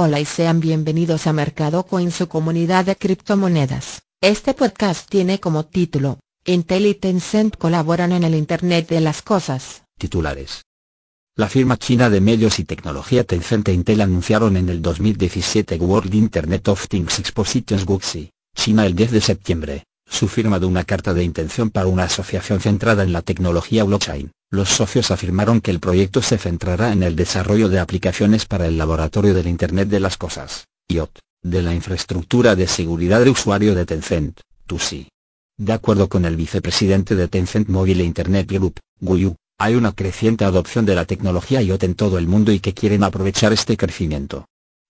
Hola y sean bienvenidos a Mercado Coin su comunidad de criptomonedas. Este podcast tiene como título, Intel y Tencent colaboran en el Internet de las Cosas. Titulares. La firma china de medios y tecnología Tencent e Intel anunciaron en el 2017 World Internet of Things Expositions WXI, China el 10 de septiembre, su firma de una carta de intención para una asociación centrada en la tecnología blockchain. Los socios afirmaron que el proyecto se centrará en el desarrollo de aplicaciones para el laboratorio del Internet de las Cosas, IoT, de la infraestructura de seguridad de usuario de Tencent, TUSI. De acuerdo con el vicepresidente de Tencent Mobile Internet Group, Guyu, hay una creciente adopción de la tecnología IoT en todo el mundo y que quieren aprovechar este crecimiento.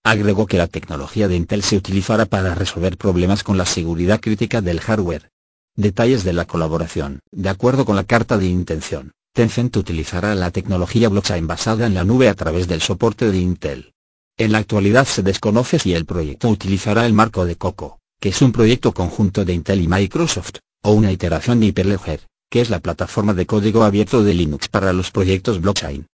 Agregó que la tecnología de Intel se utilizará para resolver problemas con la seguridad crítica del hardware. Detalles de la colaboración. De acuerdo con la carta de intención, Tencent utilizará la tecnología blockchain basada en la nube a través del soporte de Intel. En la actualidad se desconoce si el proyecto utilizará el marco de Coco, que es un proyecto conjunto de Intel y Microsoft, o una iteración de Hyperledger, que es la plataforma de código abierto de Linux para los proyectos blockchain.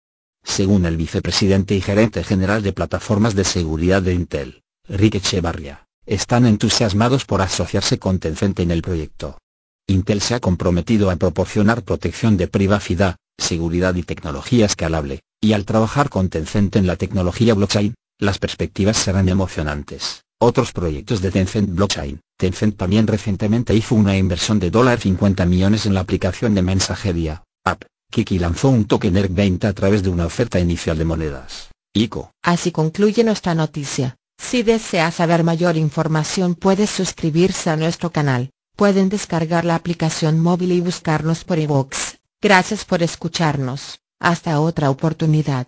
Según el vicepresidente y gerente general de plataformas de seguridad de Intel, Rick Echevarria, están entusiasmados por asociarse con Tencent en el proyecto. Intel se ha comprometido a proporcionar protección de privacidad, seguridad y tecnología escalable, y al trabajar con Tencent en la tecnología blockchain, las perspectivas serán emocionantes. Otros proyectos de Tencent Blockchain. Tencent también recientemente hizo una inversión de $50 millones en la aplicación de mensajería, App, Kiki lanzó un token ERC20 a través de una oferta inicial de monedas. ICO. Así concluye nuestra noticia. Si desea saber mayor información puede suscribirse a nuestro canal. Pueden descargar la aplicación móvil y buscarnos por iVoox. Gracias por escucharnos. Hasta otra oportunidad.